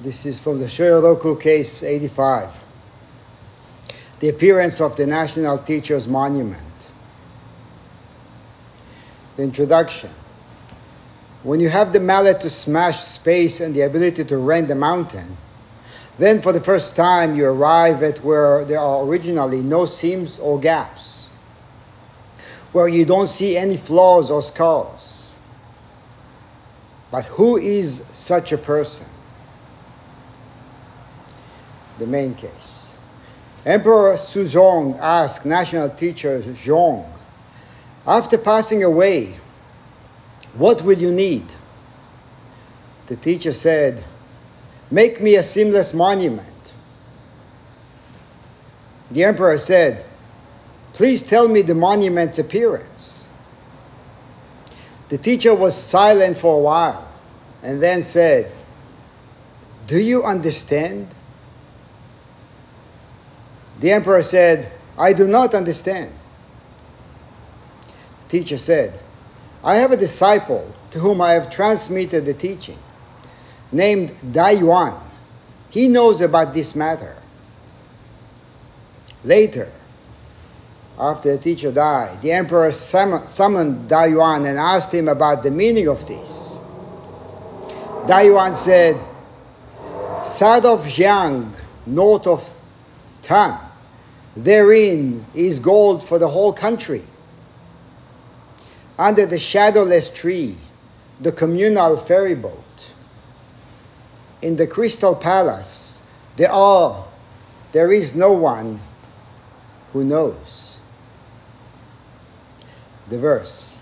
This is from the Shoyoroku case 85. The appearance of the National Teachers Monument. The introduction. When you have the mallet to smash space and the ability to rend the mountain, then for the first time you arrive at where there are originally no seams or gaps, where you don't see any flaws or scars. But who is such a person? The main case. Emperor Suzong asked national teacher Zhong, after passing away, what will you need? The teacher said, Make me a seamless monument. The emperor said, Please tell me the monument's appearance. The teacher was silent for a while and then said, Do you understand? The emperor said, I do not understand. The teacher said, I have a disciple to whom I have transmitted the teaching, named Dai Yuan. He knows about this matter. Later, after the teacher died, the emperor summoned Dai Yuan and asked him about the meaning of this. Dai Yuan said, South of Jiang, north of Tan, Therein is gold for the whole country. Under the shadowless tree, the communal ferry boat. In the crystal palace, there are, there is no one who knows. The verse.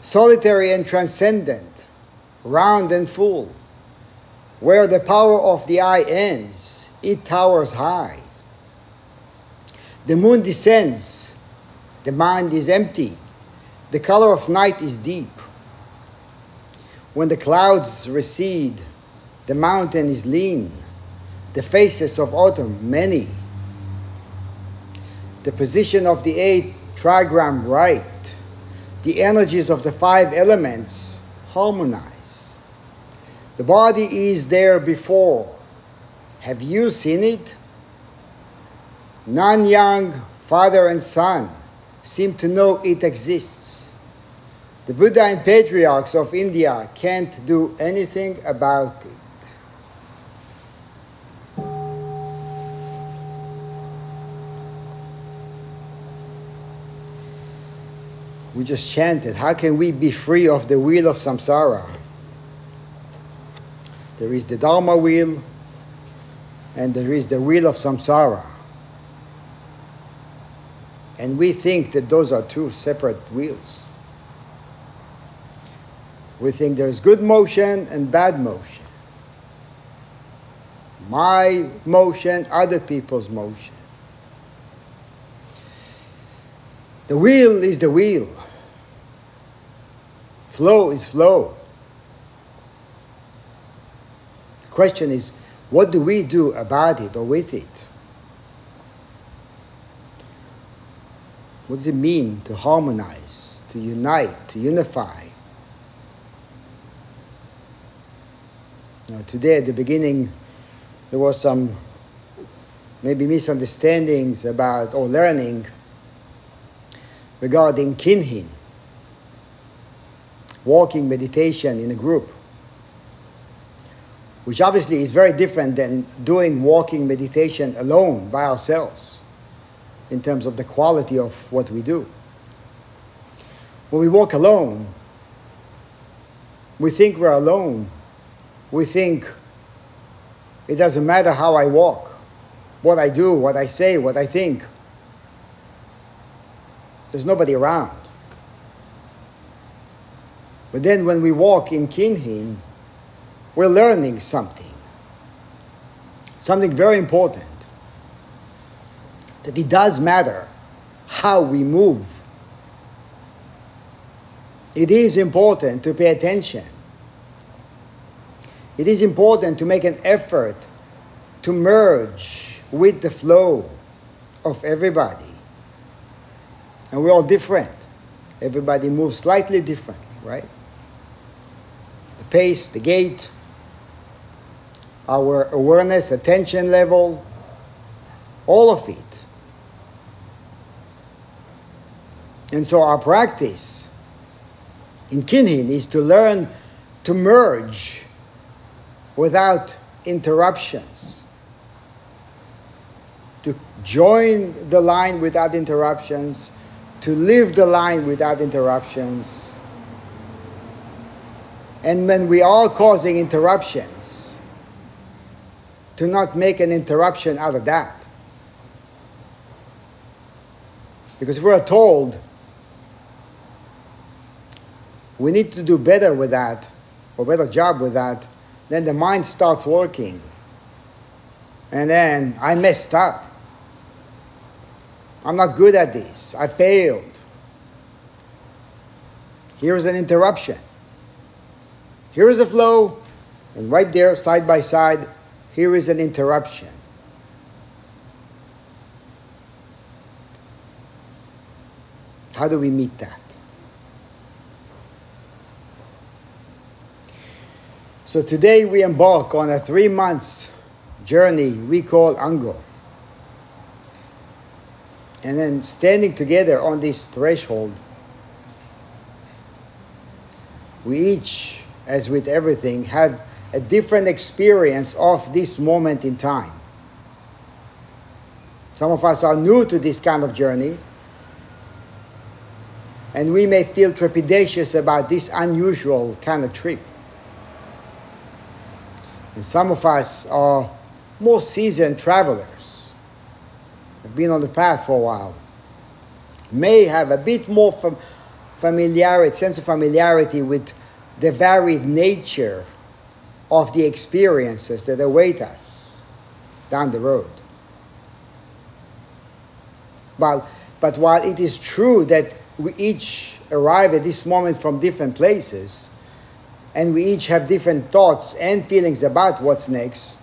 Solitary and transcendent, round and full, where the power of the eye ends it towers high. The moon descends, the mind is empty, the color of night is deep. When the clouds recede, the mountain is lean, the faces of autumn many. The position of the eight trigram right, the energies of the five elements harmonize. The body is there before, have you seen it? Nanyang, father and son, seem to know it exists. The Buddha and patriarchs of India can't do anything about it. We just chanted, How can we be free of the wheel of samsara? There is the Dharma wheel, and there is the wheel of samsara. And we think that those are two separate wheels. We think there's good motion and bad motion. My motion, other people's motion. The wheel is the wheel. Flow is flow. The question is what do we do about it or with it? What does it mean to harmonize, to unite, to unify? Now, today at the beginning, there was some maybe misunderstandings about or learning regarding kinhin, walking meditation in a group which obviously is very different than doing walking meditation alone by ourselves in terms of the quality of what we do. When we walk alone, we think we're alone. We think it doesn't matter how I walk, what I do, what I say, what I think. There's nobody around. But then when we walk in Kinhin, we're learning something. Something very important. That it does matter how we move. It is important to pay attention. It is important to make an effort to merge with the flow of everybody. And we're all different. Everybody moves slightly differently, right? The pace, the gait, our awareness, attention level, all of it. And so our practice in Kinhin is to learn to merge without interruptions, to join the line without interruptions, to live the line without interruptions. And when we are causing interruptions, to not make an interruption out of that. Because if we're told we need to do better with that, or better job with that, then the mind starts working. And then I messed up. I'm not good at this. I failed. Here's an interruption. Here is a flow, and right there, side by side, here is an interruption. How do we meet that? So today we embark on a three months journey we call Ango. And then standing together on this threshold, we each, as with everything, have a different experience of this moment in time. Some of us are new to this kind of journey, and we may feel trepidatious about this unusual kind of trip. And some of us are more seasoned travelers, have been on the path for a while, may have a bit more fam- familiarity, sense of familiarity with the varied nature of the experiences that await us down the road. But, but while it is true that we each arrive at this moment from different places, and we each have different thoughts and feelings about what's next,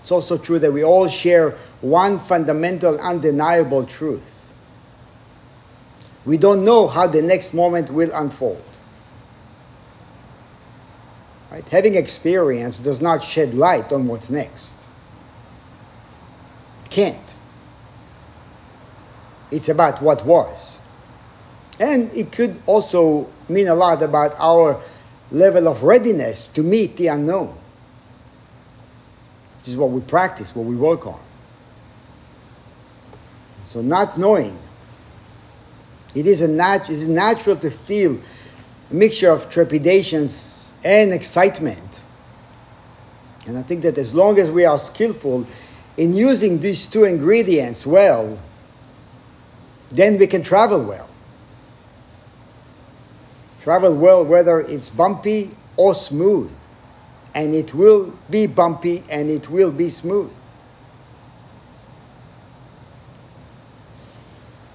it's also true that we all share one fundamental, undeniable truth. We don't know how the next moment will unfold. Right? Having experience does not shed light on what's next. It can't. It's about what was. And it could also mean a lot about our level of readiness to meet the unknown. This is what we practice, what we work on. So, not knowing, it is, a nat- it is natural to feel a mixture of trepidations and excitement. And I think that as long as we are skillful in using these two ingredients well, then we can travel well travel well whether it's bumpy or smooth. And it will be bumpy and it will be smooth.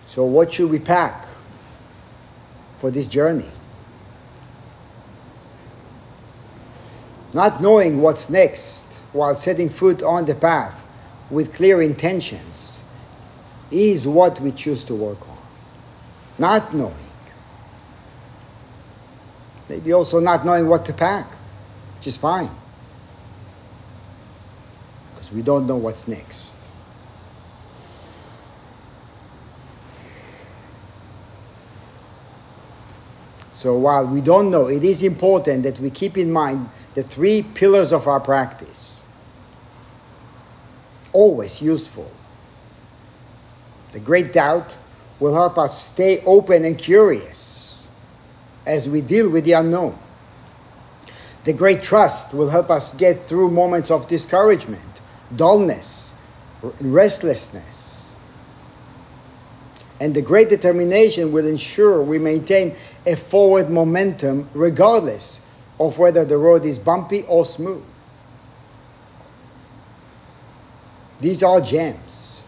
So, what should we pack for this journey? Not knowing what's next while setting foot on the path with clear intentions is what we choose to work on. Not knowing Maybe also not knowing what to pack, which is fine. Because we don't know what's next. So while we don't know, it is important that we keep in mind the three pillars of our practice. Always useful. The great doubt will help us stay open and curious as we deal with the unknown. The great trust will help us get through moments of discouragement, dullness, restlessness. And the great determination will ensure we maintain a forward momentum regardless of whether the road is bumpy or smooth. These are gems,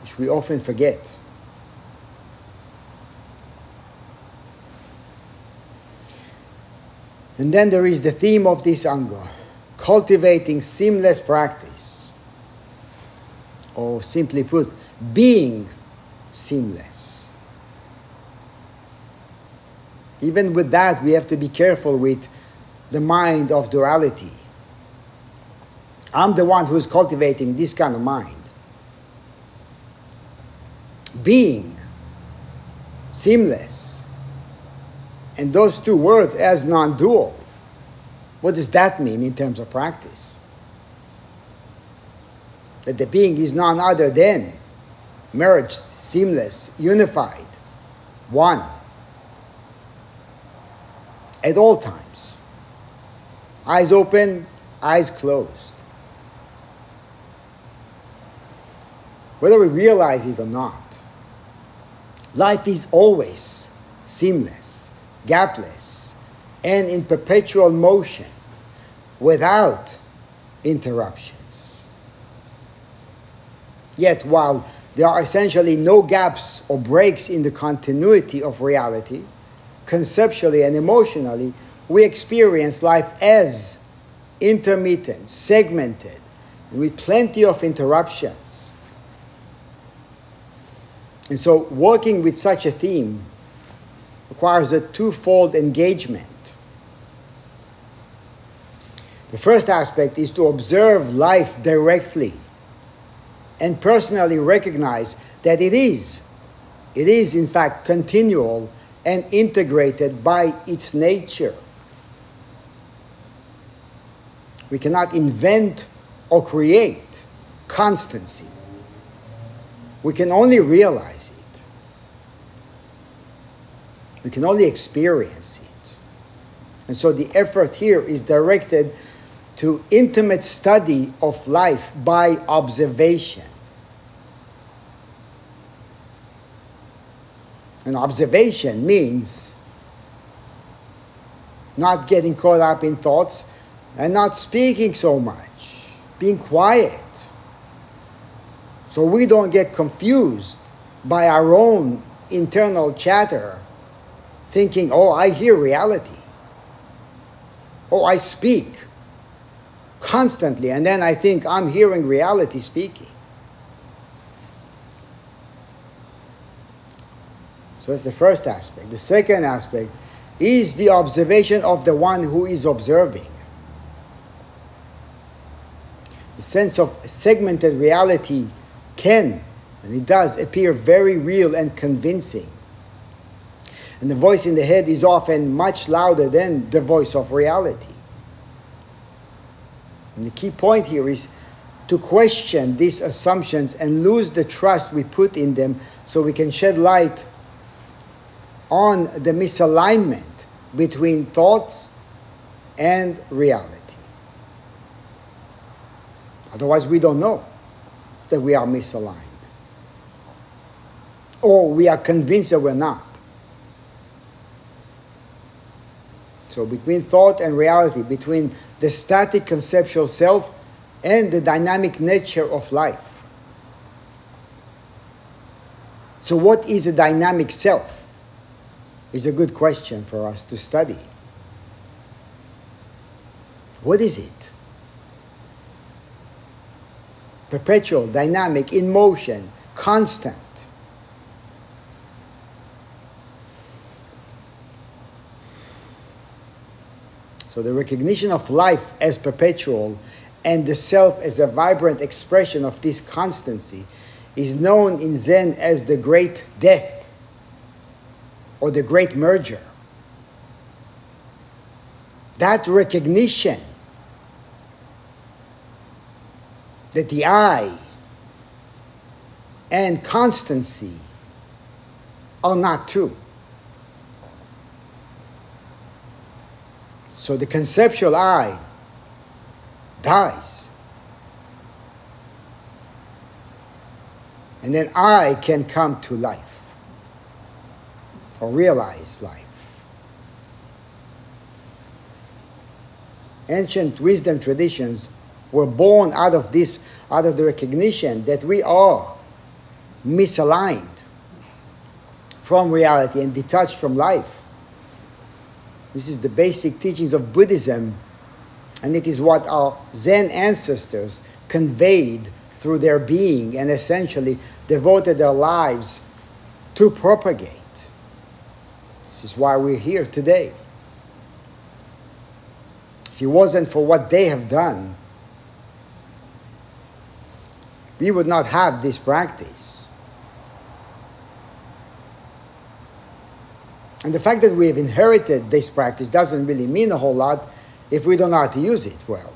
which we often forget. And then there is the theme of this Ango cultivating seamless practice. Or simply put, being seamless. Even with that, we have to be careful with the mind of duality. I'm the one who is cultivating this kind of mind. Being, seamless, and those two words as non dual. What does that mean in terms of practice? That the being is none other than merged, seamless, unified, one, at all times. Eyes open, eyes closed. Whether we realize it or not, life is always seamless, gapless, and in perpetual motion without interruptions. Yet, while there are essentially no gaps or breaks in the continuity of reality, conceptually and emotionally, we experience life as intermittent, segmented, with plenty of interruptions. And so, working with such a theme requires a twofold engagement. The first aspect is to observe life directly and personally recognize that it is, it is in fact continual and integrated by its nature. We cannot invent or create constancy. We can only realize it. We can only experience it. And so the effort here is directed to intimate study of life by observation. And observation means not getting caught up in thoughts and not speaking so much, being quiet. So we don't get confused by our own internal chatter, thinking, oh, I hear reality. Oh, I speak constantly, and then I think I'm hearing reality speaking. So that's the first aspect. The second aspect is the observation of the one who is observing. The sense of segmented reality can, and it does, appear very real and convincing. And the voice in the head is often much louder than the voice of reality. And the key point here is to question these assumptions and lose the trust we put in them so we can shed light on the misalignment between thoughts and reality. Otherwise, we don't know that we are misaligned. Or we are convinced that we're not. So, between thought and reality, between the static conceptual self and the dynamic nature of life. So, what is a dynamic self? Is a good question for us to study. What is it? Perpetual, dynamic, in motion, constant. So the recognition of life as perpetual and the self as a vibrant expression of this constancy is known in Zen as the great death or the great merger. That recognition that the I and constancy are not two. So the conceptual I dies. And then I can come to life or realize life. Ancient wisdom traditions were born out of this, out of the recognition that we are misaligned from reality and detached from life. This is the basic teachings of Buddhism, and it is what our Zen ancestors conveyed through their being and essentially devoted their lives to propagate. This is why we're here today. if it wasn't for what they have done, we would not have this practice. And the fact that we have inherited this practice doesn't really mean a whole lot if we don't know how to use it well.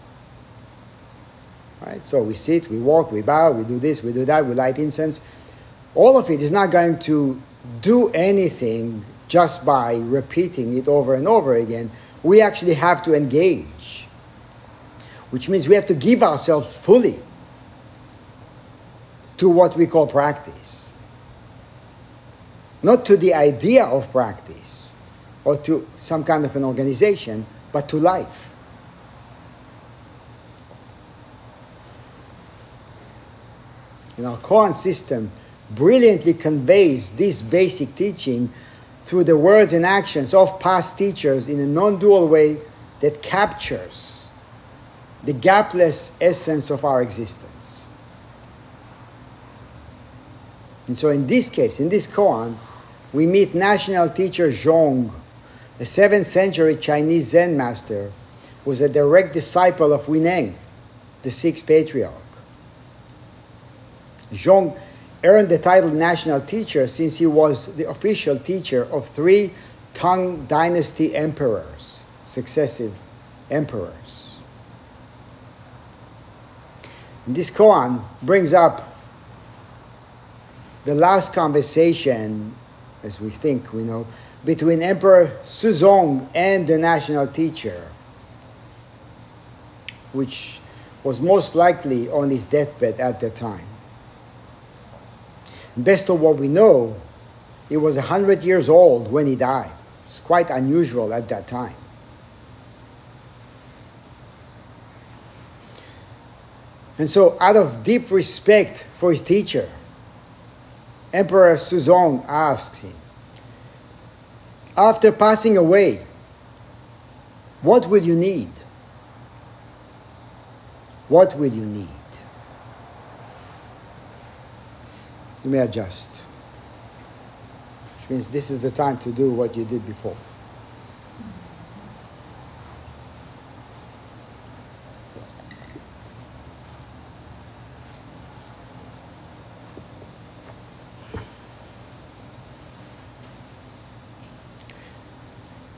Right? So we sit, we walk, we bow, we do this, we do that, we light incense. All of it is not going to do anything just by repeating it over and over again. We actually have to engage, which means we have to give ourselves fully to what we call practice. Not to the idea of practice or to some kind of an organization, but to life. And our koan system brilliantly conveys this basic teaching through the words and actions of past teachers in a non dual way that captures the gapless essence of our existence. And so, in this case, in this koan, we meet national teacher Zhong, a 7th century Chinese Zen master, who was a direct disciple of Huineng, the sixth patriarch. Zhong earned the title national teacher since he was the official teacher of three Tang Dynasty emperors, successive emperors. And this koan brings up the last conversation, as we think we know, between Emperor Suzong and the national teacher, which was most likely on his deathbed at the time. Best of what we know, he was 100 years old when he died. It's quite unusual at that time. And so, out of deep respect for his teacher, Emperor Suzong asked him, After passing away, what will you need? What will you need? You may adjust. Which means this is the time to do what you did before.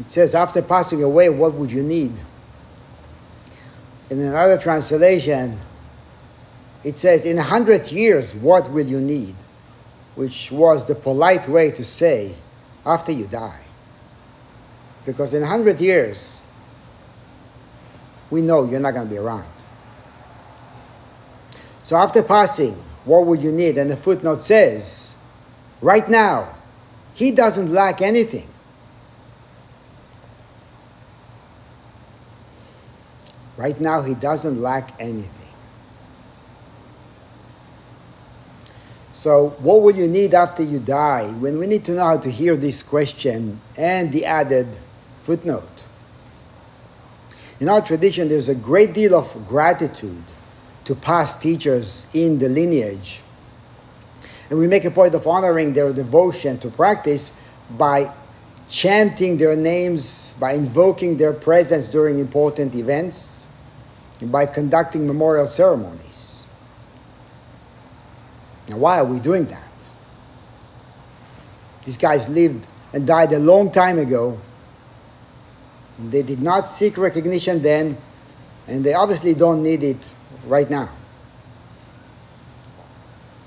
It says, after passing away, what would you need? In another translation, it says, in a hundred years, what will you need? Which was the polite way to say after you die. Because in 100 years, we know you're not going to be around. So after passing, what would you need? And the footnote says, right now, he doesn't lack anything. Right now, he doesn't lack anything. So, what will you need after you die? When we need to know how to hear this question and the added footnote. In our tradition, there's a great deal of gratitude to past teachers in the lineage. And we make a point of honoring their devotion to practice by chanting their names, by invoking their presence during important events, and by conducting memorial ceremonies. Now, why are we doing that? These guys lived and died a long time ago. And they did not seek recognition then, and they obviously don't need it right now.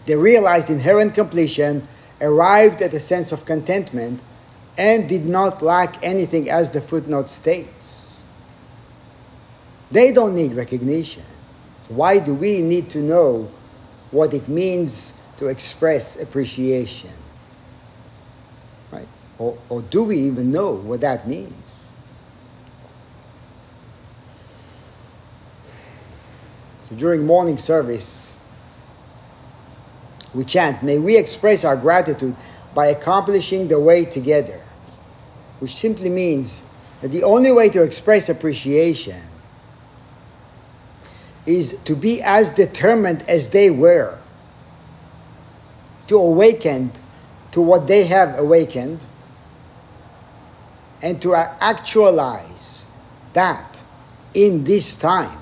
They realized inherent completion, arrived at a sense of contentment, and did not lack anything, as the footnote states. They don't need recognition. Why do we need to know what it means to express appreciation. Right? Or, or do we even know what that means? So during morning service, we chant, May we express our gratitude by accomplishing the way together, which simply means that the only way to express appreciation is to be as determined as they were to awaken to what they have awakened and to actualize that in this time.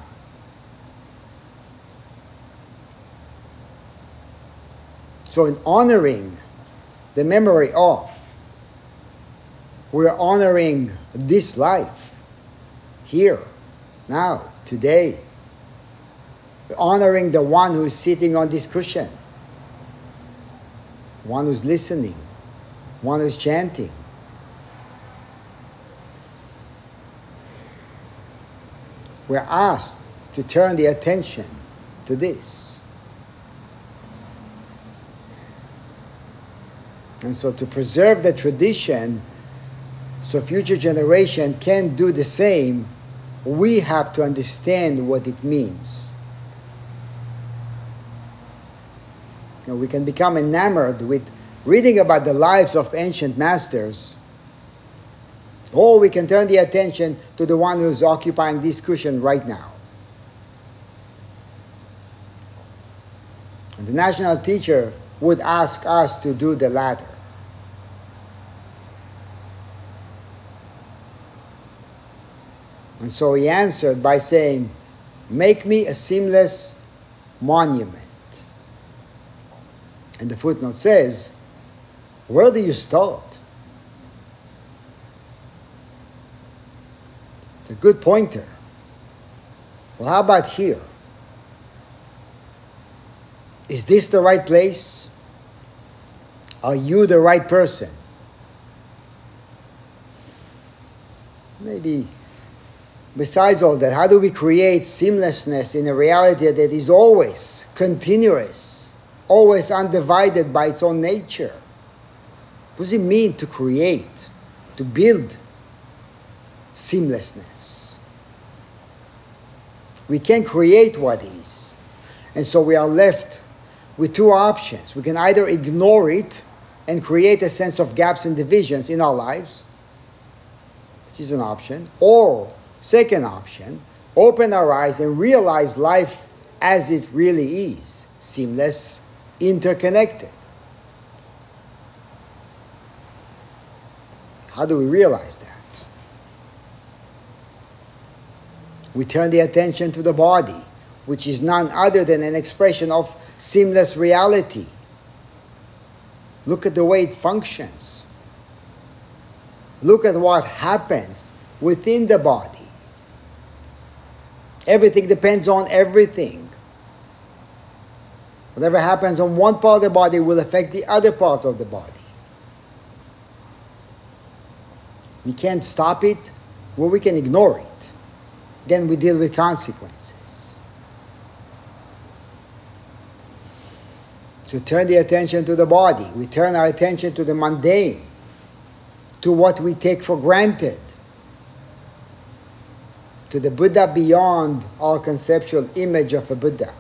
So, in honoring the memory of, we're honoring this life here, now, today. Honoring the one who's sitting on this cushion, one who's listening, one who's chanting. We're asked to turn the attention to this. And so to preserve the tradition so future generation can do the same, we have to understand what it means. Know, we can become enamored with reading about the lives of ancient masters, or we can turn the attention to the one who's occupying this cushion right now. And the national teacher would ask us to do the latter. And so he answered by saying, Make me a seamless monument. And the footnote says, Where do you start? It's a good pointer. Well, how about here? Is this the right place? Are you the right person? Maybe besides all that, how do we create seamlessness in a reality that is always continuous, always undivided by its own nature? What does it mean to create, to build seamlessness? We can create what is. And so we are left with two options. We can either ignore it and create a sense of gaps and divisions in our lives, which is an option, or Second option, open our eyes and realize life as it really is seamless, interconnected. How do we realize that? We turn the attention to the body, which is none other than an expression of seamless reality. Look at the way it functions. Look at what happens within the body. Everything depends on everything. Whatever happens on one part of the body will affect the other parts of the body. We can't stop it, or we can ignore it. Then we deal with consequences. So turn the attention to the body. We turn our attention to the mundane, to what we take for granted to the Buddha beyond our conceptual image of a Buddha,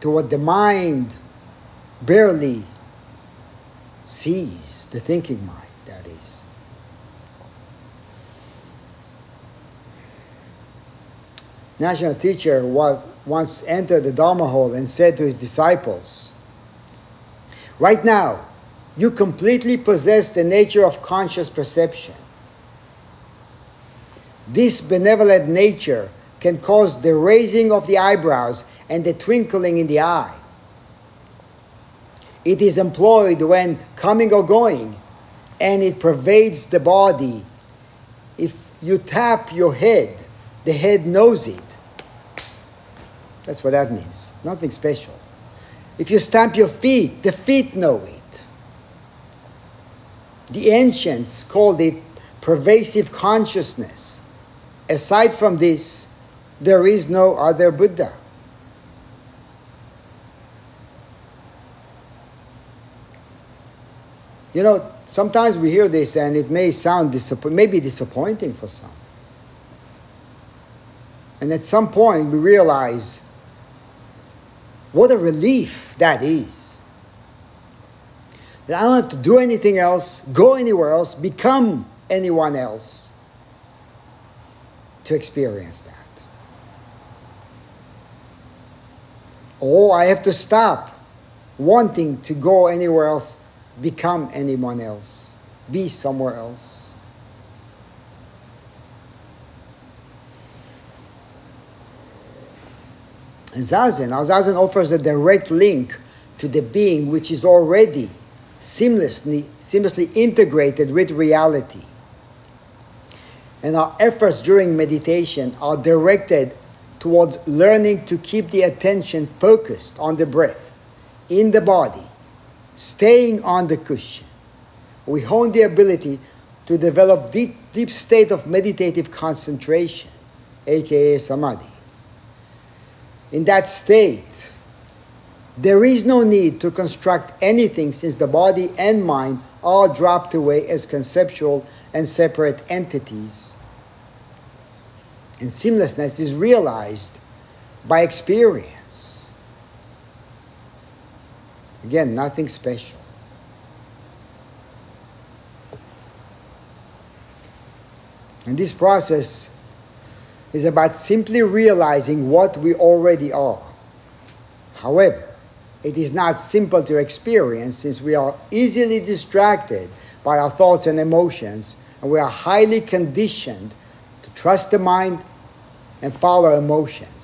to what the mind barely sees, the thinking mind, that is. National teacher was once entered the Dharma hall and said to his disciples, Right now, you completely possess the nature of conscious perception. This benevolent nature can cause the raising of the eyebrows and the twinkling in the eye. It is employed when coming or going, and it pervades the body. If you tap your head, the head knows it. That's what that means. Nothing special. If you stamp your feet, the feet know it. The ancients called it pervasive consciousness aside from this, there is no other Buddha. You know, sometimes we hear this and it may sound maybe disappointing for some. And at some point we realize what a relief that is. That I don't have to do anything else, go anywhere else, become anyone else to experience that. Or I have to stop wanting to go anywhere else, become anyone else, be somewhere else. And Zazen, now Zazen offers a direct link to the being which is already seamlessly, seamlessly integrated with reality. And our efforts during meditation are directed towards learning to keep the attention focused on the breath, in the body, staying on the cushion. We hone the ability to develop deep, deep state of meditative concentration, aka samadhi. In that state, there is no need to construct anything since the body and mind are dropped away as conceptual and separate entities. And seamlessness is realized by experience. Again, nothing special. And this process is about simply realizing what we already are. However, it is not simple to experience since we are easily distracted by our thoughts and emotions, and we are highly conditioned to trust the mind and follow emotions.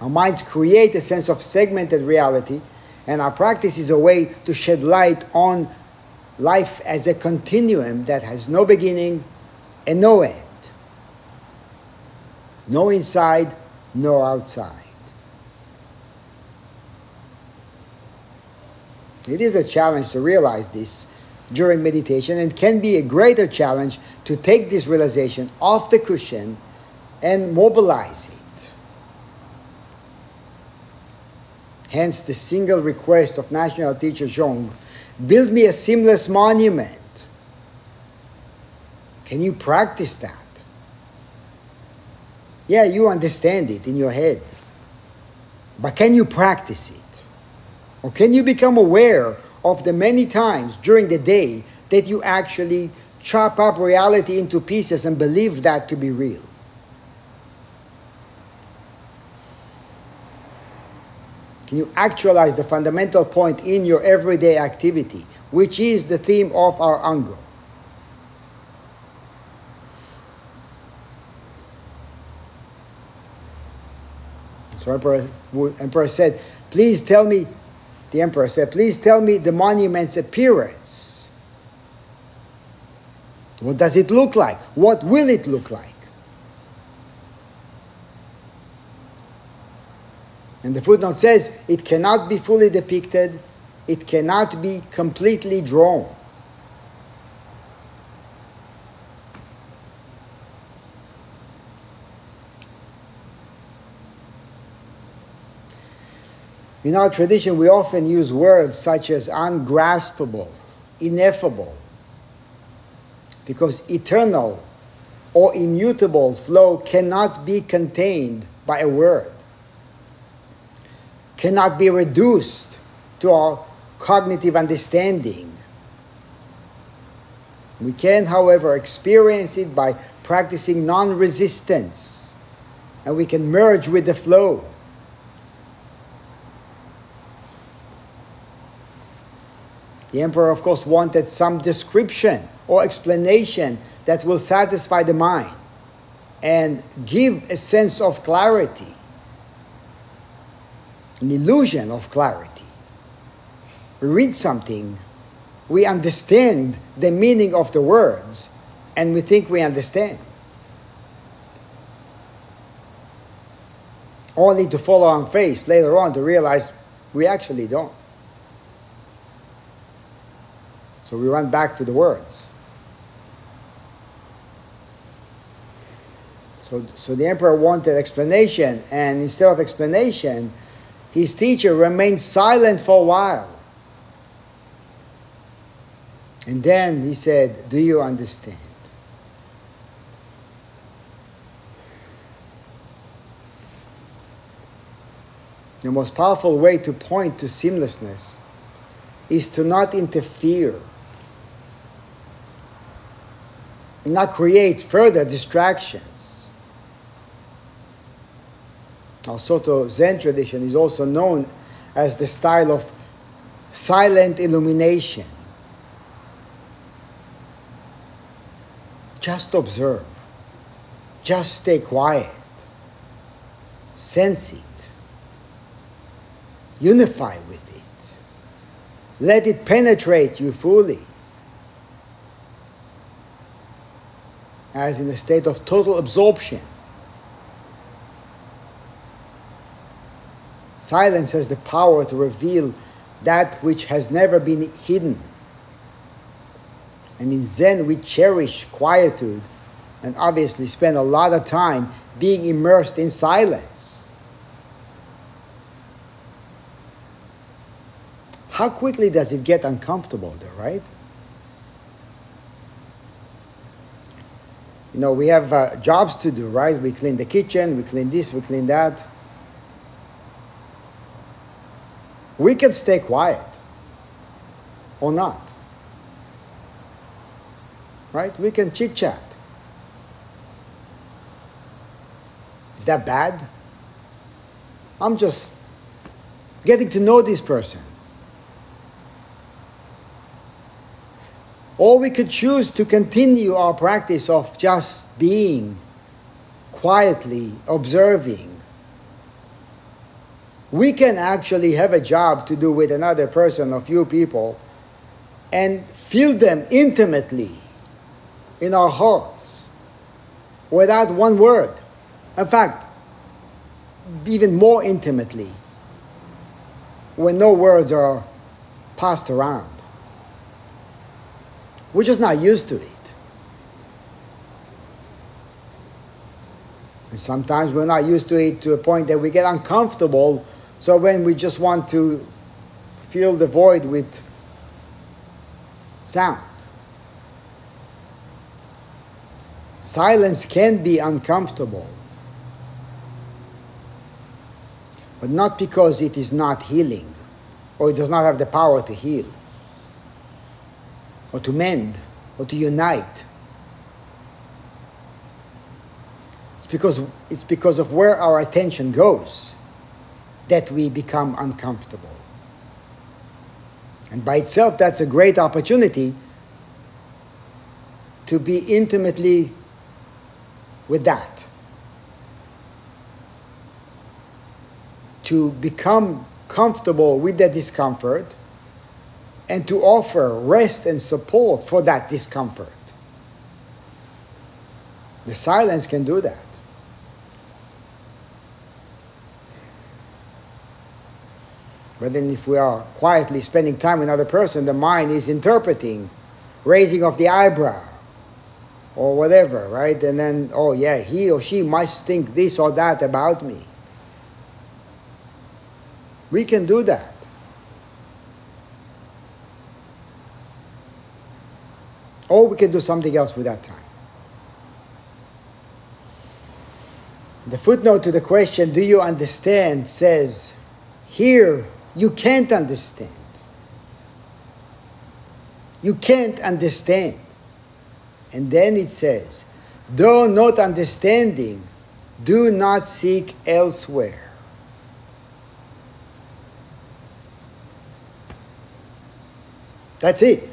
Our minds create a sense of segmented reality, and our practice is a way to shed light on life as a continuum that has no beginning and no end. No inside, no outside. It is a challenge to realize this during meditation and can be a greater challenge to take this realization off the cushion and mobilize it. Hence, the single request of National Teacher Zhong build me a seamless monument. Can you practice that? Yeah, you understand it in your head. But can you practice it? Or can you become aware of the many times during the day that you actually chop up reality into pieces and believe that to be real? Can you actualize the fundamental point in your everyday activity, which is the theme of our Ango? So Emperor, Emperor said, please tell me the emperor said, Please tell me the monument's appearance. What does it look like? What will it look like? And the footnote says it cannot be fully depicted, it cannot be completely drawn. In our tradition, we often use words such as ungraspable, ineffable, because eternal or immutable flow cannot be contained by a word, cannot be reduced to our cognitive understanding. We can, however, experience it by practicing non resistance, and we can merge with the flow. The emperor, of course, wanted some description or explanation that will satisfy the mind and give a sense of clarity, an illusion of clarity. We read something, we understand the meaning of the words, and we think we understand. Only to fall on face later on to realize we actually don't. So we run back to the words. So, so the emperor wanted explanation, and instead of explanation, his teacher remained silent for a while. And then he said, Do you understand? The most powerful way to point to seamlessness is to not interfere and not create further distractions. Our Soto Zen tradition is also known as the style of silent illumination. Just observe. Just stay quiet. sense it, unify with it, let it penetrate you fully. As in a state of total absorption. Silence has the power to reveal that which has never been hidden. And in Zen, we cherish quietude and obviously spend a lot of time being immersed in silence. How quickly does it get uncomfortable, though, right? You know, we have uh, jobs to do, right? We clean the kitchen, we clean this, we clean that. We can stay quiet or not. Right? We can chit chat. Is that bad? I'm just getting to know this person. Or we could choose to continue our practice of just being quietly observing. We can actually have a job to do with another person or few people and feel them intimately in our hearts without one word. In fact, even more intimately when no words are passed around. We're just not used to it. And sometimes we're not used to it to a point that we get uncomfortable. So when we just want to fill the void with sound. Silence can be uncomfortable. but not because it is not healing or it does not have the power to heal or to mend or to unite. It's because, it's because of where our attention goes that we become uncomfortable. And by itself, that's a great opportunity to be intimately with that. to become comfortable with the discomfort and to offer rest and support for that discomfort. The silence can do that. But then, if we are quietly spending time with another person, the mind is interpreting, raising of the eyebrow, or whatever, right? And then, oh yeah, he or she must think this or that about me. We can do that. Or we can do something else with that time. The footnote to the question, Do you understand? says, Here you can't understand. You can't understand. And then it says, Though not understanding, do not seek elsewhere. That's it.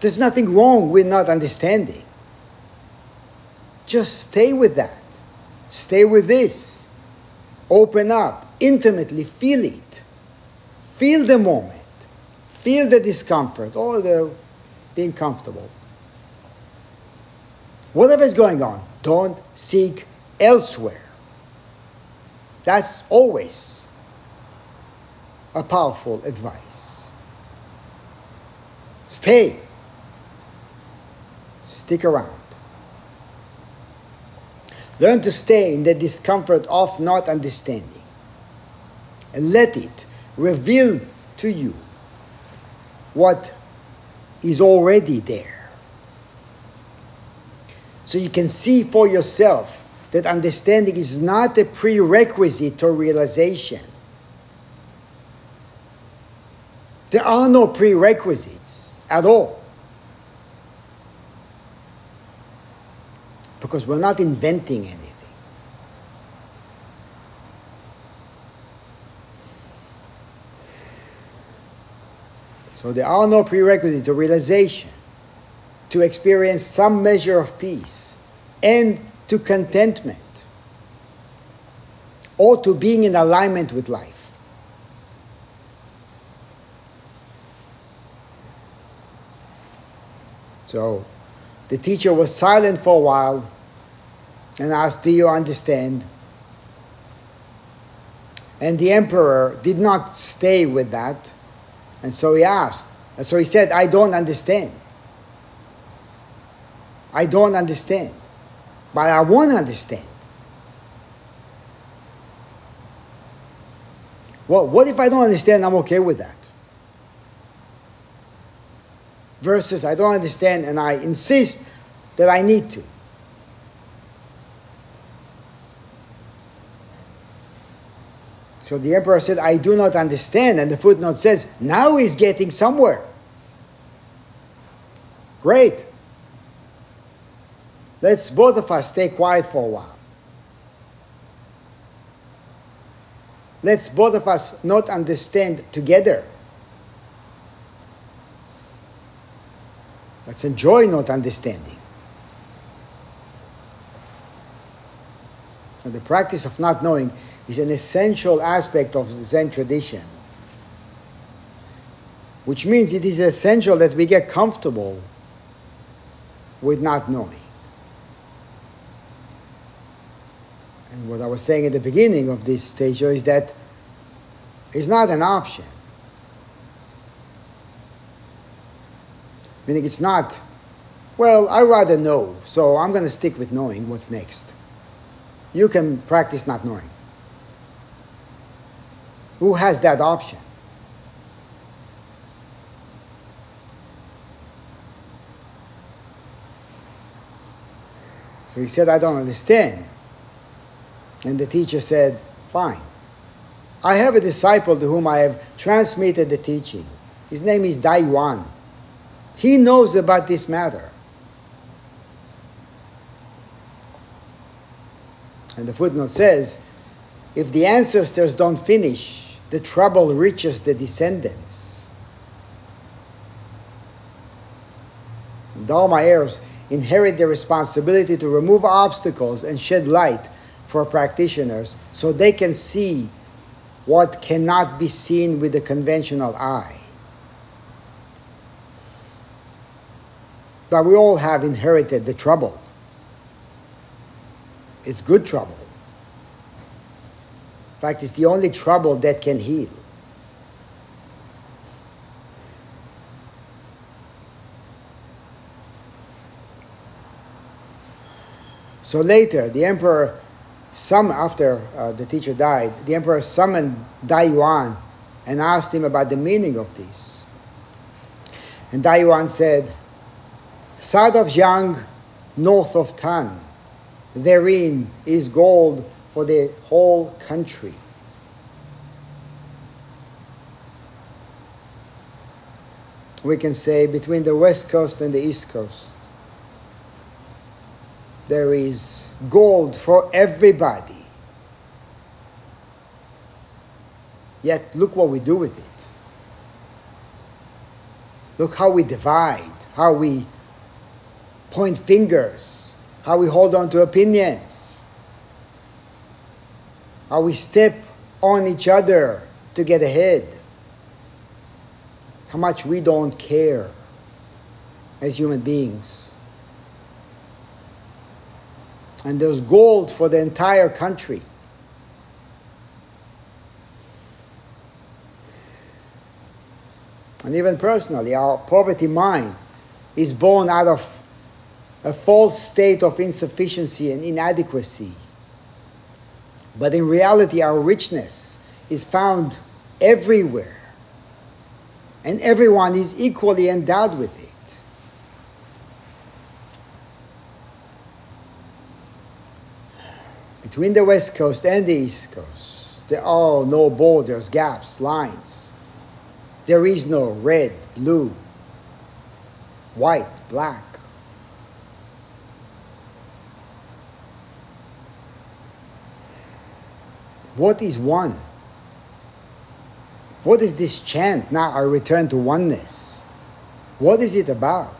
There's nothing wrong with not understanding. Just stay with that. Stay with this. Open up, intimately feel it. Feel the moment. Feel the discomfort or the being comfortable. Whatever is going on, don't seek elsewhere. That's always a powerful advice. Stay. Stick around. Learn to stay in the discomfort of not understanding. And let it reveal to you what is already there. So you can see for yourself that understanding is not a prerequisite to realization. There are no prerequisites at all. Because we're not inventing anything. So there are no prerequisites to realization, to experience some measure of peace, and to contentment. or to being in alignment with life. So the teacher was silent for a while and asked, Do you understand? And the emperor did not stay with that. And so he asked. And so he said, I don't understand. I don't understand. But I want to understand. Well, what if I don't understand? I'm okay with that. Versus I don't understand and I insist that I need to. So the emperor said, I do not understand. And the footnote says, now he's getting somewhere. Great. Let's both of us stay quiet for a while. Let's both of us not understand together. Let's enjoy not understanding. So the practice of not knowing is an essential aspect of Zen tradition, which means it is essential that we get comfortable with not knowing. And what I was saying at the beginning of this stage is that it's not an option. Meaning it's not, well, I rather know, so I'm going to stick with knowing what's next. You can practice not knowing. Who has that option? So he said, I don't understand. And the teacher said, Fine. I have a disciple to whom I have transmitted the teaching. His name is Dai Yuan. He knows about this matter. And the footnote says, if the ancestors don't finish the trouble reaches the descendants. Dharma heirs inherit the responsibility to remove obstacles and shed light for practitioners so they can see what cannot be seen with the conventional eye. But we all have inherited the trouble. It's good trouble. In fact, it's the only trouble that can heal. So later, the emperor, some after uh, the teacher died, the emperor summoned Dai Yuan and asked him about the meaning of this. And Dai Yuan said, South of Jiang, north of Tan, therein is gold for the whole country. We can say between the west coast and the east coast, there is gold for everybody. Yet, look what we do with it. Look how we divide, how we point fingers, how we hold on to opinions how we step on each other to get ahead, how much we don't care as human beings. And there's gold for the entire country. And even personally, our poverty mind is born out of a false state of insufficiency and inadequacy. But in reality, our richness is found everywhere. And everyone is equally endowed with it. Between the West Coast and the East Coast, there are no borders, gaps, lines. There is no red, blue, white, black. What is one? What is this chant? Now I return to oneness. What is it about?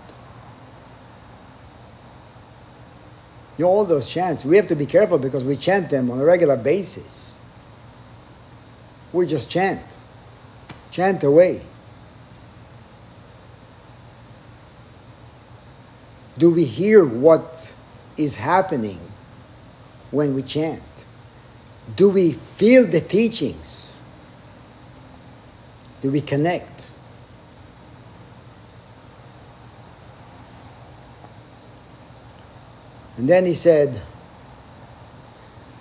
You know, all those chants, we have to be careful because we chant them on a regular basis. We just chant. Chant away. Do we hear what is happening when we chant? Do we feel the teachings? Do we connect? And then he said,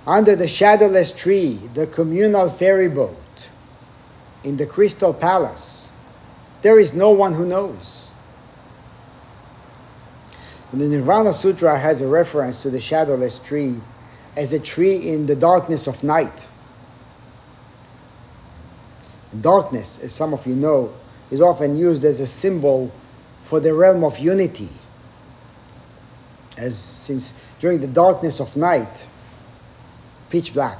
under the shadowless tree, the communal ferry boat, in the crystal palace, there is no one who knows. And the Nirvana Sutra has a reference to the shadowless tree as a tree in the darkness of night. Darkness, as some of you know, is often used as a symbol for the realm of unity. As since during the darkness of night, pitch black,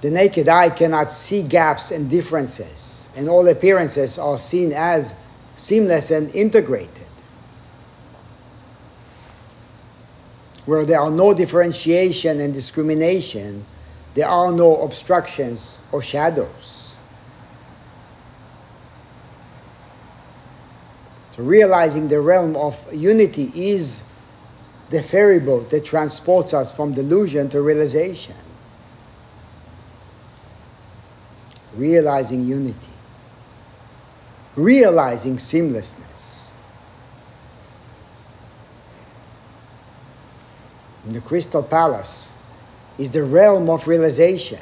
the naked eye cannot see gaps and differences, and all appearances are seen as seamless and integrated. Where there are no differentiation and discrimination, there are no obstructions or shadows. So, realizing the realm of unity is the ferry boat that transports us from delusion to realization. Realizing unity, realizing seamlessness. In the Crystal Palace is the realm of realization,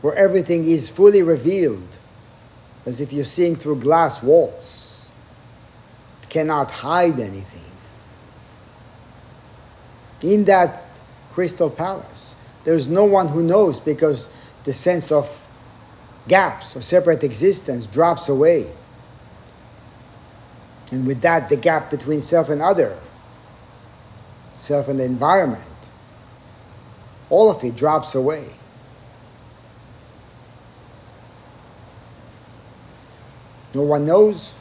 where everything is fully revealed, as if you're seeing through glass walls. It cannot hide anything. In that Crystal Palace, there's no one who knows because the sense of gaps or separate existence drops away. And with that, the gap between self and other self and the environment, all of it drops away. No one knows,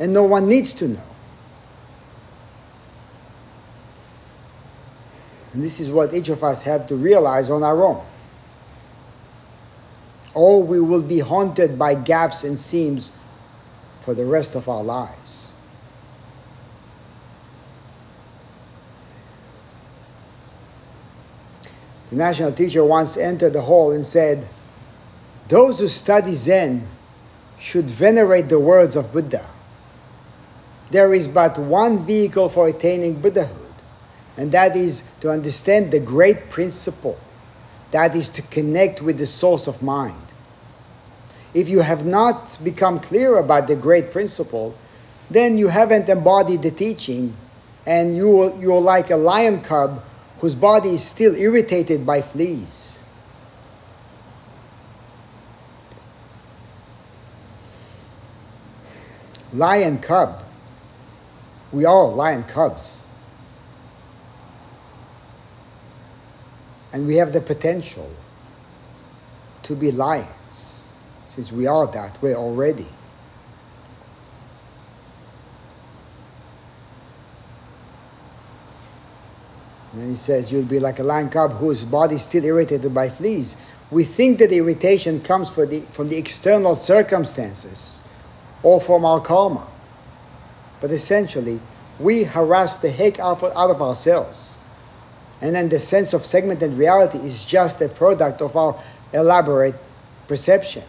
and no one needs to know. And this is what each of us have to realize on our own. Or we will be haunted by gaps and seams for the rest of our lives. The national teacher once entered the hall and said, Those who study Zen should venerate the words of Buddha. There is but one vehicle for attaining Buddhahood, and that is to understand the great principle, that is to connect with the source of mind. If you have not become clear about the great principle, then you haven't embodied the teaching, and you, you're like a lion cub whose body is still irritated by fleas. Lion cub. We all lion cubs. And we have the potential to be lions, since we are that way already. And then he says, You'll be like a lion cub whose body is still irritated by fleas. We think that irritation comes the, from the external circumstances or from our karma. But essentially, we harass the heck out of ourselves. And then the sense of segmented reality is just a product of our elaborate perception.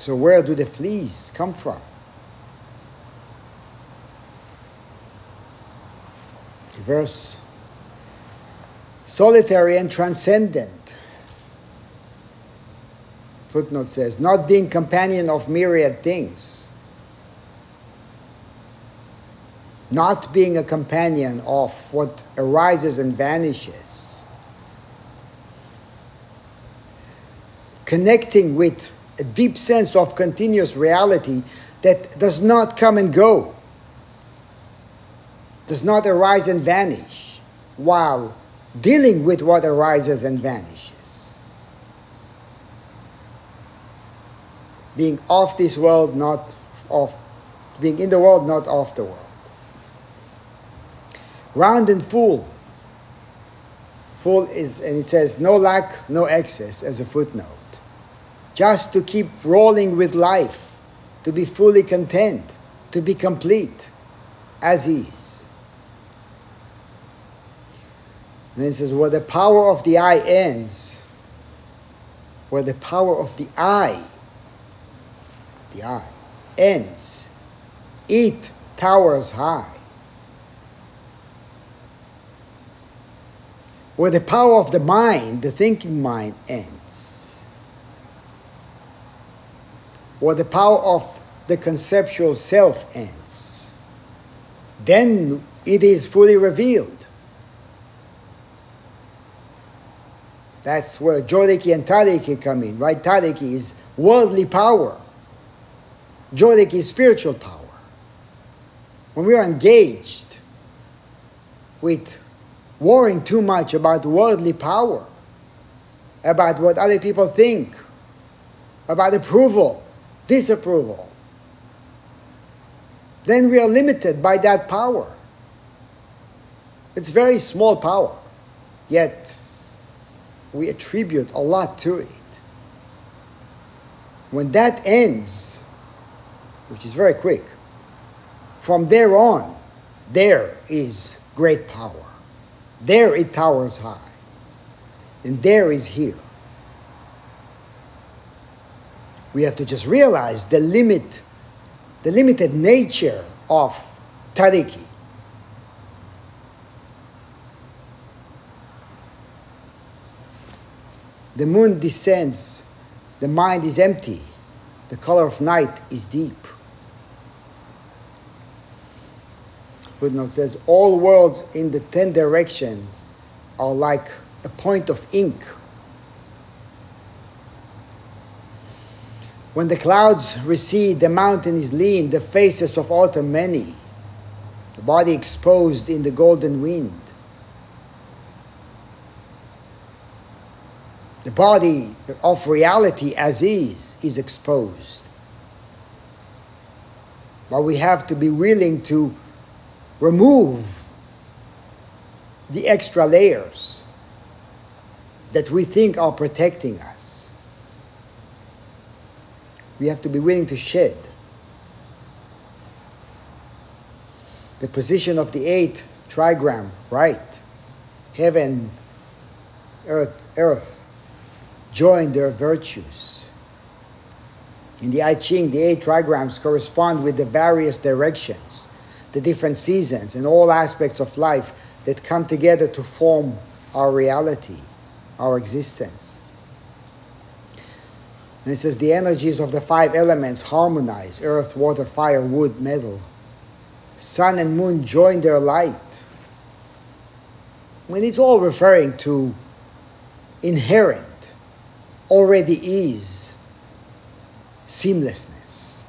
So, where do the fleas come from? Verse solitary and transcendent. Footnote says, not being companion of myriad things, not being a companion of what arises and vanishes, connecting with a deep sense of continuous reality that does not come and go, does not arise and vanish, while dealing with what arises and vanishes. Being of this world, not of, being in the world, not of the world. round and full. Full is, and it says, no lack, no excess as a footnote. Just to keep rolling with life, to be fully content, to be complete, as is. And it says, where the power of the I ends, where the power of the I, the I, ends, it towers high. Where the power of the mind, the thinking mind, ends. Where the power of the conceptual self ends. Then it is fully revealed. That's where Joriki and Tariki come in, right? Tariki is worldly power. Joriki is spiritual power. When we are engaged with worrying too much about worldly power, about what other people think, about approval, disapproval, then we are limited by that power. It's very small power, yet we attribute a lot to it. When that ends, which is very quick, from there on, there is great power. There it towers high. And there is here. We have to just realize the limit, the limited nature of Tariki. The moon descends, the mind is empty, the color of night is deep. Footnote says, all worlds in the ten directions are like a point of ink. When the clouds recede, the mountain is lean, the faces of autumn many, the body exposed in the golden wind. The body of reality as is is exposed. But we have to be willing to remove the extra layers that we think are protecting us. We have to be willing to shed. The position of the eight trigram, right? Heaven, earth, earth join their virtues. In the I Ching, the eight trigrams correspond with the various directions, the different seasons, and all aspects of life that come together to form our reality, our existence. And it says the energies of the five elements harmonize earth, water, fire, wood, metal. Sun and moon join their light. When it's all referring to inherent already is seamlessness.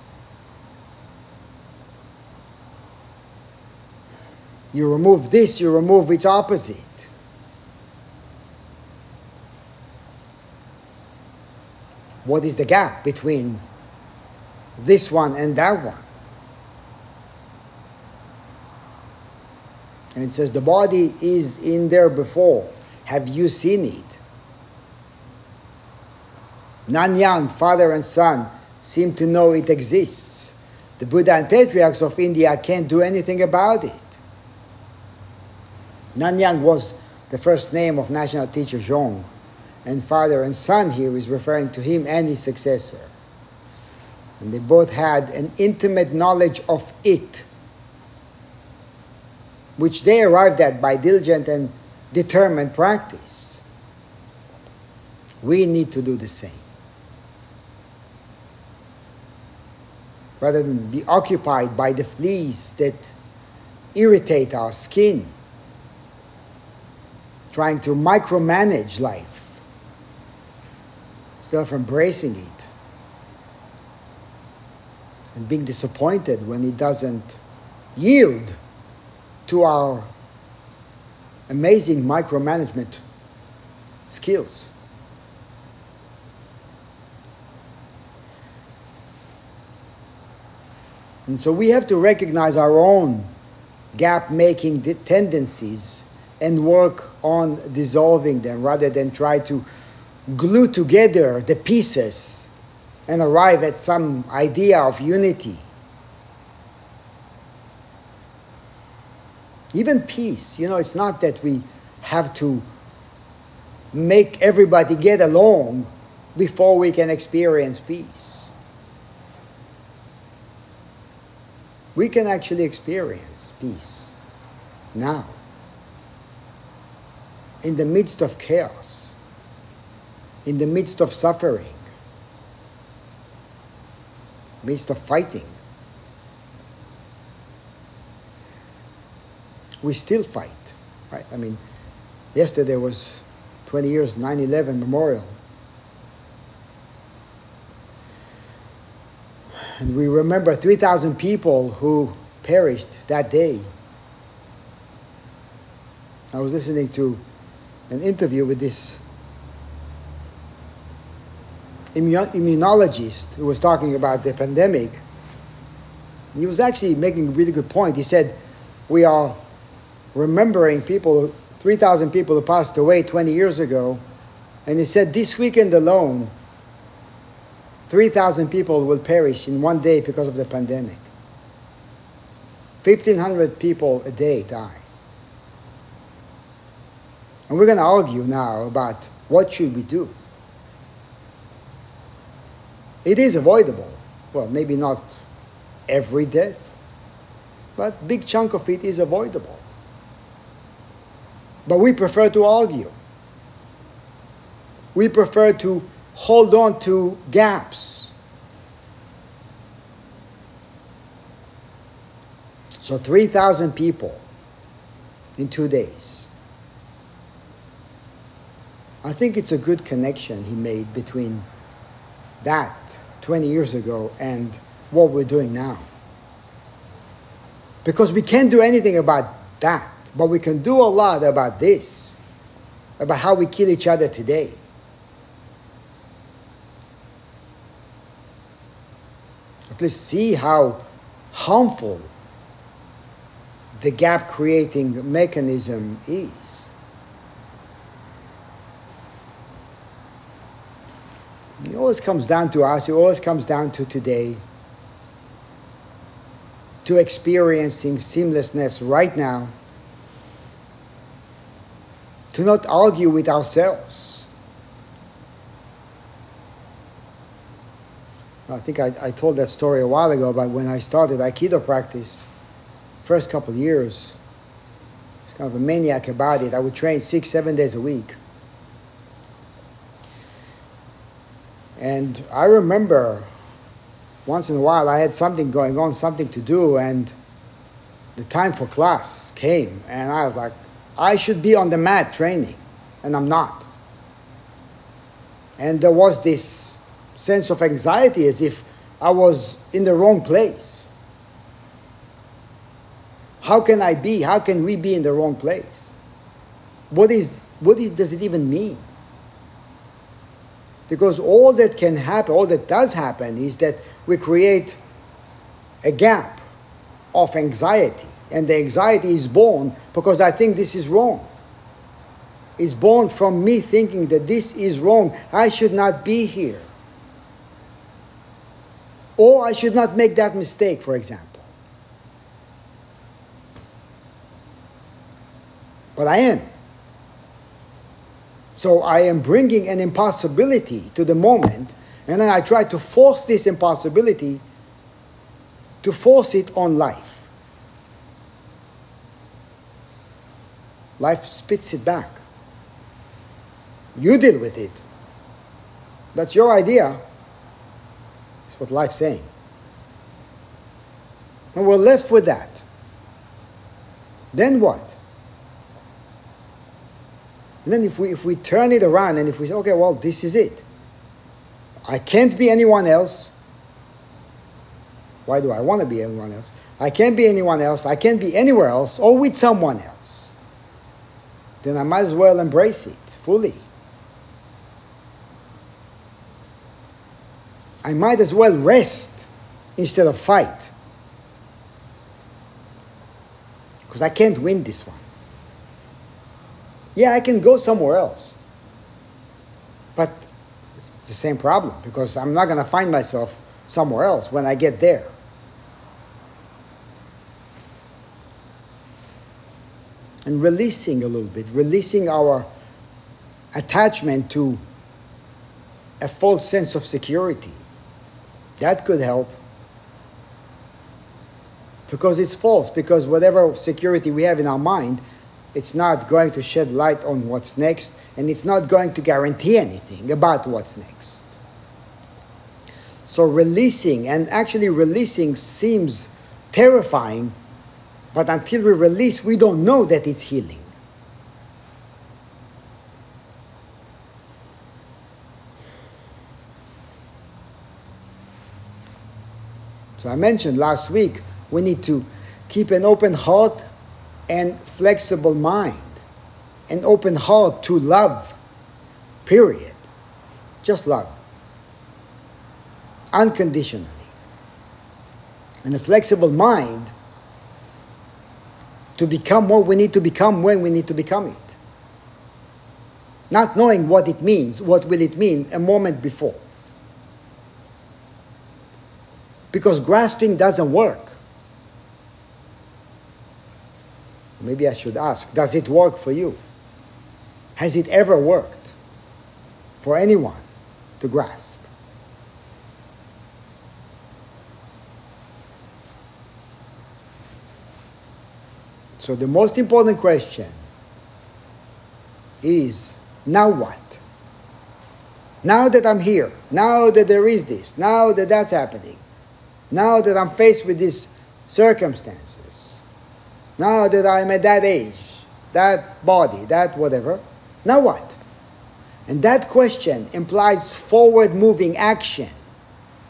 You remove this, you remove its opposite. What is the gap between this one and that one? And it says the body is in there before. Have you seen it? Nanyang, father and son, seem to know it exists. The Buddha and patriarchs of India can't do anything about it. Nanyang was the first name of national teacher Zhong, and father and son here is referring to him and his successor. And they both had an intimate knowledge of it, which they arrived at by diligent and determined practice. We need to do the same. rather than be occupied by the fleas that irritate our skin, trying to micromanage life instead of embracing it and being disappointed when it doesn't yield to our amazing micromanagement skills. And so we have to recognize our own gap making tendencies and work on dissolving them rather than try to glue together the pieces and arrive at some idea of unity. Even peace, you know, it's not that we have to make everybody get along before we can experience peace. We can actually experience peace now, in the midst of chaos, in the midst of suffering, midst of fighting. We still fight, right? I mean, yesterday was 20 years 9/11 memorial. And we remember 3,000 people who perished that day. I was listening to an interview with this immunologist who was talking about the pandemic. He was actually making a really good point. He said, We are remembering people, 3,000 people who passed away 20 years ago. And he said, This weekend alone, 3,000 people will perish in one day because of the pandemic. 1,500 people a day die. And we're going to argue now about what should we do. It is avoidable. Well, maybe not every death, but big chunk of it is avoidable. But we prefer to argue. We prefer to hold on to gaps. So 3,000 people in two days. I think it's a good connection he made between that 20 years ago and what we're doing now. Because we can't do anything about that, but we can do a lot about this, about how we kill each other today. At least see how harmful the gap creating mechanism is. It always comes down to us, it always comes down to today, to experiencing seamlessness right now, to not argue with ourselves. I think I, I told that story a while ago about when I started Aikido practice, first couple years. I was kind of a maniac about it. I would train six, seven days a week. And I remember once in a while I had something going on, something to do, and the time for class came, and I was like, I should be on the mat training, and I'm not. And there was this sense of anxiety as if I was in the wrong place. How can I be? How can we be in the wrong place? What is what is does it even mean? Because all that can happen, all that does happen, is that we create a gap of anxiety. And the anxiety is born because I think this is wrong. It's born from me thinking that this is wrong. I should not be here. Or I should not make that mistake, for example. But I am. So I am bringing an impossibility to the moment, and then I try to force this impossibility to force it on life. Life spits it back. You deal with it. That's your idea. That's what life's saying. And we're left with that. Then what? And then if we, if we turn it around and if we say, okay, well, this is it. I can't be anyone else. Why do I want to be anyone else? I can't be anyone else. I can't be anywhere else or with someone else. Then I might as well embrace it fully. I might as well rest instead of fight. because I can't win this one. Yeah, I can go somewhere else. But it's the same problem because I'm not going to find myself somewhere else when I get there. And releasing a little bit, releasing our attachment to a false sense of security. That could help. Because it's false, because whatever security we have in our mind, it's not going to shed light on what's next, and it's not going to guarantee anything about what's next. So, releasing, and actually releasing seems terrifying, but until we release, we don't know that it's healing. So I mentioned last week we need to keep an open heart and flexible mind. An open heart to love, period. Just love. Unconditionally. And a flexible mind to become what we need to become when we need to become it. Not knowing what it means, what will it mean a moment before. because grasping doesn't work. Maybe I should ask Does it work for you? Has it ever worked for anyone to grasp? So, the most important question is now what? Now that I'm here, now that there is this, now that that's happening, now that I'm faced with these circumstances, now that I'm at that age, that body, that whatever, now what? And that question implies forward moving action.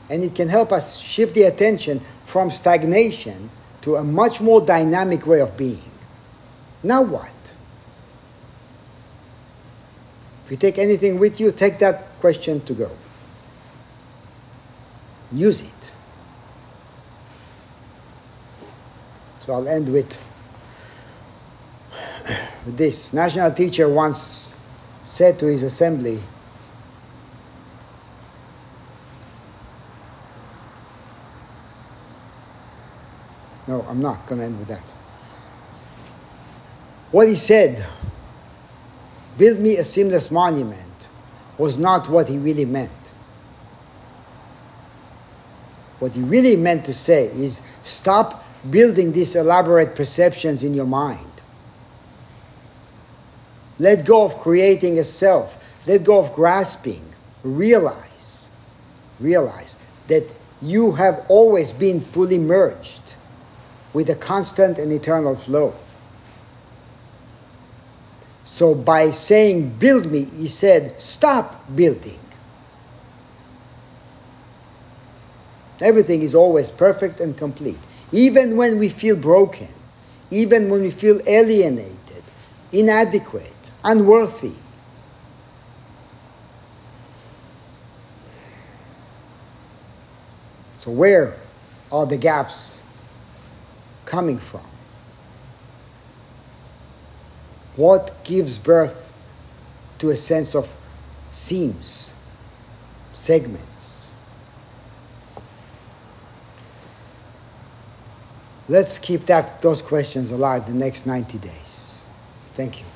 And it can help us shift the attention from stagnation to a much more dynamic way of being. Now what? If you take anything with you, take that question to go. Use it. So I'll end with this. National teacher once said to his assembly, No, I'm not going to end with that. What he said, build me a seamless monument, was not what he really meant. What he really meant to say is stop building these elaborate perceptions in your mind. Let go of creating a self. Let go of grasping. Realize, realize that you have always been fully merged with a constant and eternal flow. So by saying, build me, he said, stop building. Everything is always perfect and complete even when we feel broken, even when we feel alienated, inadequate, unworthy. So, where are the gaps coming from? What gives birth to a sense of seams, segments? let's keep that, those questions alive the next 90 days. Thank you.